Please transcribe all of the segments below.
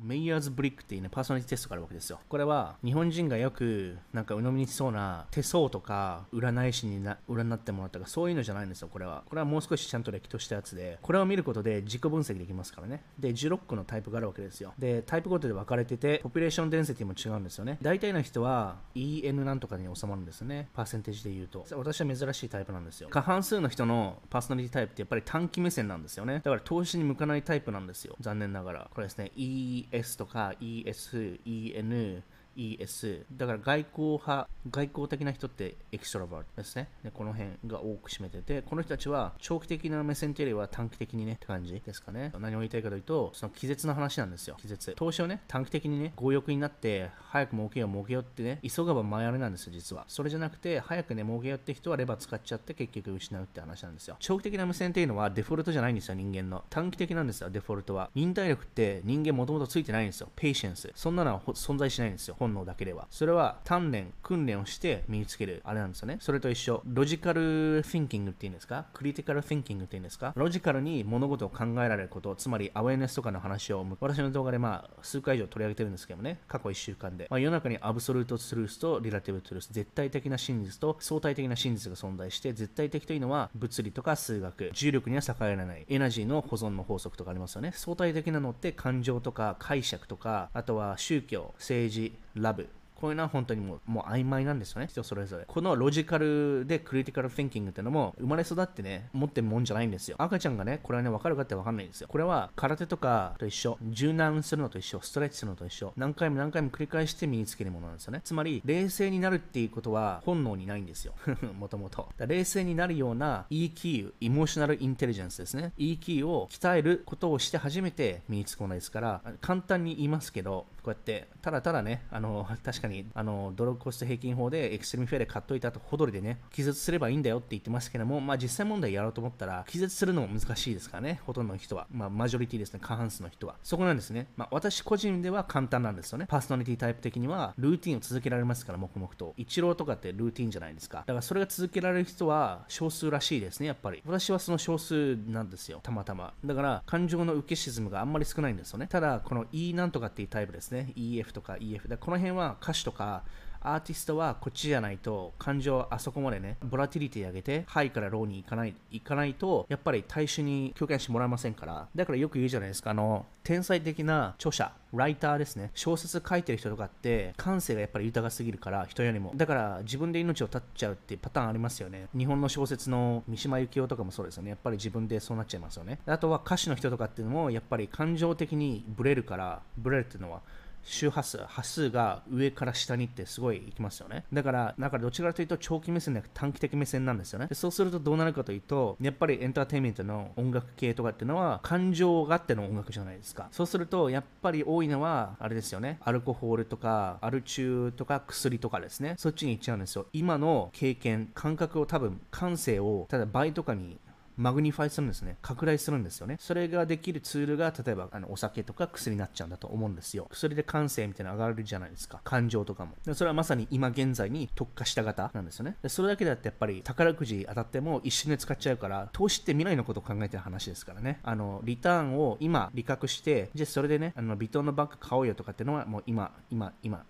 マイヤーズブリッグスっていうね、パーソナリティテストがあるわけですよ。これは、日本人がよく、なんか鵜呑みにしそうな手相とか、占い師にな占ってもらったとか、そういうのじゃないんですよ、これは。これはもう少しちゃんと歴としたやつで、これを見ることで自己分析できますからね。で、16個のタイプがあるわけですよ。で、タイプごとで分かれてて、 population density も違うんですよね。大体の人は EN なんとかに収まるんですよね。パーセンテージで言うと。私は珍しいタイプなんですよ。過半数の人のパーソナリティタイプってやっぱり短期目線なんですよね。だから投資に向かないタイプなんですよ。残念ながら。これですね、EN ES とか ES、EN、ES だから外交派外交的な人って extrovert ですね。でこの辺が多く占めててこの人たちは長期的な目線というよりは短期的にねって感じですかね。何を言いたいかというとその気質の話なんですよ。気質。投資をね短期的にね強欲になって早く儲けよう儲けようってね急がば回れあれなんですよ実は。それじゃなくて早くね儲けようって人はレバ使っちゃって結局失うって話なんですよ。長期的な目線っていうのはデフォルトじゃないんですよ人間の。短期的なんですよデフォルトは。忍耐力って人間もともとついてないんですよ。 patience そんなのは存在しないんですよ。本能だけでは。それは鍛錬訓練をして身につけるあれなんですよね。それと一緒。 logical thinking っていうんですか？ critical thinking っていうんですか？ロジカルに物事を考えられることつまりアウェイネスとかの話を私の動画でまあ数回以上取り上げてるんですけどね。過去1週間で、まあ、世の中にアブソルートトゥルースとリラティブトゥルース絶対的な真実と相対的な真実が存在して絶対的というのは物理とか数学。重力には逆らえない。エナジーの保存の法則とかありますよね。相対的なのって感情とか解釈とかあとは宗教政治ラブこういうのは本当にもうもう曖昧なんですよね、人それぞれ。このロジカルでクリティカル・フィンキングってのも生まれ育ってね、持ってるもんじゃないんですよ。赤ちゃんがね、これはね、わかるかってわかんないんですよ。これは空手とかと一緒、柔軟するのと一緒、ストレッチするのと一緒、何回も何回も繰り返して身につけるものなんですよね。つまり、冷静になるっていうことは本能にないんですよ。もともと。冷静になるような EQ、エモーショナルインテリジェンスですね。EQ を鍛えることをして初めて身につくものですから、簡単に言いますけど、こうやって、ただただね、あの、確かに、にあの、ドローコスト平均法でエクストリームフェアで買っといたと、ほどりでね、気絶すればいいんだよって言ってますけども、まあ実際問題やろうと思ったら、気絶するのも難しいですからね、ほとんどの人は。まあマジョリティですね、過半数の人は。そこなんですね。まあ私個人では簡単なんですよね。パーソナリティタイプ的には、ルーティンを続けられますから、黙々と。一郎とかってルーティンじゃないですか。だからそれが続けられる人は少数らしいですね、やっぱり。私はその少数なんですよ、たまたま。だから、感情の受け沈むがあんまり少ないんですよね。ただ、この E なんとかっていうタイプですね。EF とか EF。だこの辺は歌手とか、アーティストはこっちじゃないと感情あそこまでねボラティリティ上げてハイからローに行かない行かないとやっぱり大衆に共感してもらえませんから。だからよく言うじゃないですかあの天才的な著者ライターですね。小説書いてる人とかって感性がやっぱり豊かすぎるから人よりも。だから自分で命を絶っちゃうっていうパターンありますよね。日本の小説の三島由紀夫とかもそうですよね。やっぱり自分でそうなっちゃいますよね。あとは歌手の人とかっていうのもやっぱり感情的にブレるからブレるっていうのは周波数、波数が上から下にってすごいいきますよね。だから、だからどちらかというと長期目線で短期的目線なんですよね。そうするとどうなるかというと、やっぱりエンターテインメントの音楽系とかっていうのは感情があっての音楽じゃないですか。そうすると、やっぱり多いのは、あれですよね。アルコホールとか、アル中とか薬とかですね。そっちに行っちゃうんですよ。今の経験、感覚を多分、感性を、ただ倍とかに magnify するんですね。拡大するんですよね。それができるツールが、例えばあのお酒とか薬になっちゃうんだと思うんですよ。薬で感性みたいなの上がるじゃないですか。感情とかも。でそれはまさに今現在に特化した型なんですよね。でそれだけだってやっぱり宝くじ当たっても一瞬で使っちゃうから、投資って未来のことを考えてる話ですからね。あの、リターンを今利確して、じゃあそれでね、あの、ヴィトンのバッグ買おうよとかっていうのはもう今、今、今。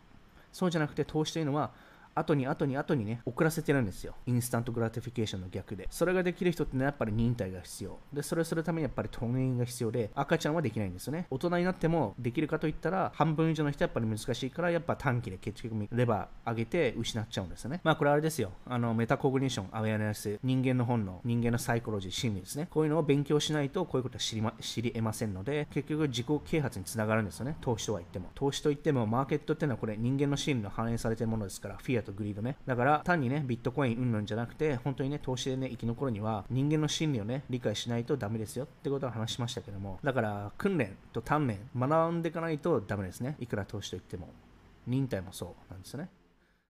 そうじゃなくて投資というのは、後に後に後にね、遅らせてるんですよ。 instant gratification の逆で。それができる人ってのはやっぱり忍耐が必要。で、それをするためにやっぱり訓練が必要で、赤ちゃんはできないんですよね。大人になってもできるかといったら、半分以上の人はやっぱり難しいから、やっぱ短期で結局レバ上げて失っちゃうんですよね。まあこれあれですよ。あの、 metacognition、awareness、人間の本能、人間のサイコロジー、心理ですね。こういうのを勉強しないと、こういうことは知り,、ま、知り得ませんので、結局自己啓発につながるんですよね。投資とは言っても。投資と言っても、マーケットっていうのはこれ人間の心理の反映されてるものですから、 fear と greed ね。だから、単にね、ビットコインうんぬんじゃなくて、本当にね、投資でね、生き残るには、人間の心理をね、理解しないとダメですよってことを話しましたけども、だから、訓練と鍛錬、学んでいかないとダメですね。いくら投資といっても。忍耐もそうなんですよね。